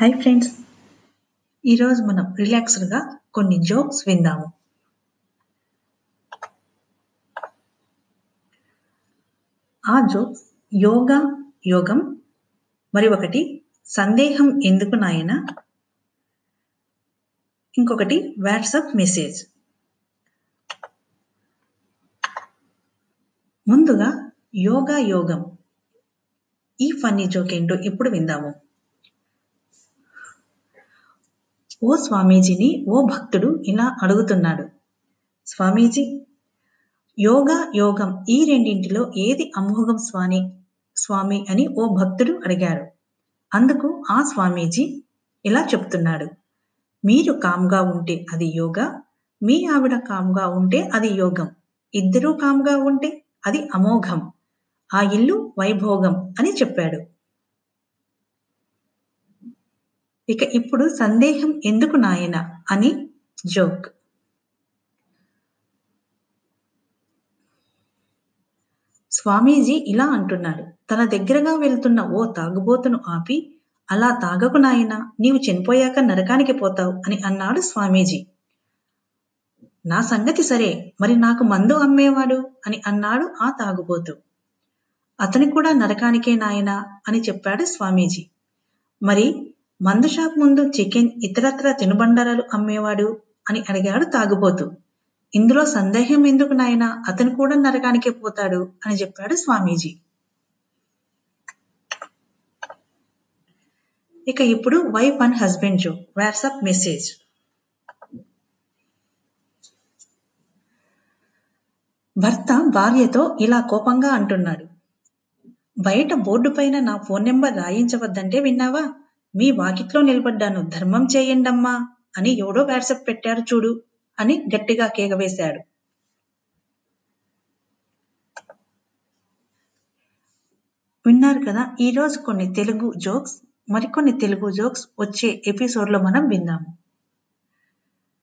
Hi friends ఈరోజు మనం రిలాక్స్డ్గా కొన్ని జోక్స్ విందాము. ఆ జోక్స్ యోగా యోగం మరి ఒకటి సందేహం ఎందుకు నాయన? ఇంకొకటి వాట్సాప్ మెసేజ్ ముందుగా యోగా యోగం. ఈ ఫన్నీ జోక్ ఏంటో ఇప్పుడు విందాము. ఓ స్వామీజీని ఓ భక్తుడు ఇలా అడుగుతున్నాడు. స్వామీజీ యోగా యోగం ఈ రెండింటిలో ఏది అమోఘం స్వామి స్వామి అని ఓ భక్తుడు అడిగాడు. అందుకు ఆ స్వామీజీ ఇలా చెప్తున్నాడు. మీరు కామ్గా ఉంటే అది యోగా మీ ఆవిడ కామ్గా ఉంటే అది యోగం. ఇద్దరూ కామ్గా ఉంటే అది అమోఘం. ఆ ఇల్లు వైభోగం అని చెప్పాడు. ఇక ఇప్పుడు సందేహం ఎందుకు నాయన? అని జోక్. స్వామీజీ ఇలా అంటున్నాడు. తన దగ్గరగా వెళ్తున్న ఓ తాగుబోతును ఆపి అలా తాగకు నాయన నీవు చనిపోయాక నరకానికి పోతావు అని అన్నాడు స్వామీజీ. నా సంగతి సరే మరి నాకు మందు అమ్మేవాడు? అని అన్నాడు ఆ తాగుబోతు. అతని కూడా నరకానికే నాయనా అని చెప్పాడు స్వామీజీ. మరి మందు షాప్ ముందు చికెన్ ఇతరత్ర తినుబండారాలు అమ్మేవాడు అని అడిగాడు తాగుబోతు. ఇందులో సందేహం ఎందుకు నాయనా? అతను కూడా నరకానికే పోతాడు అని చెప్పాడు స్వామీజీ. ఇక ఇప్పుడు వైఫ్ అండ్ హస్బెండ్ జో వాట్సాప్ మెసేజ్. భర్త భార్యతో ఇలా కోపంగా అంటున్నాడు. బయట బోర్డు పైన నా ఫోన్ నెంబర్ రాయించవద్దంటే విన్నావా? మీ వాకిట్లో నిలబడ్డాను. ధర్మం చేయండమ్మా అని ఎవడో వాట్సప్ పెట్టారు చూడు అని గట్టిగా కేగవేశాడు విన్నారు కదా ఈరోజు కొన్ని తెలుగు జోక్స్ మరికొన్ని తెలుగు జోక్స్ వచ్చే ఎపిసోడ్లో మనం విందాము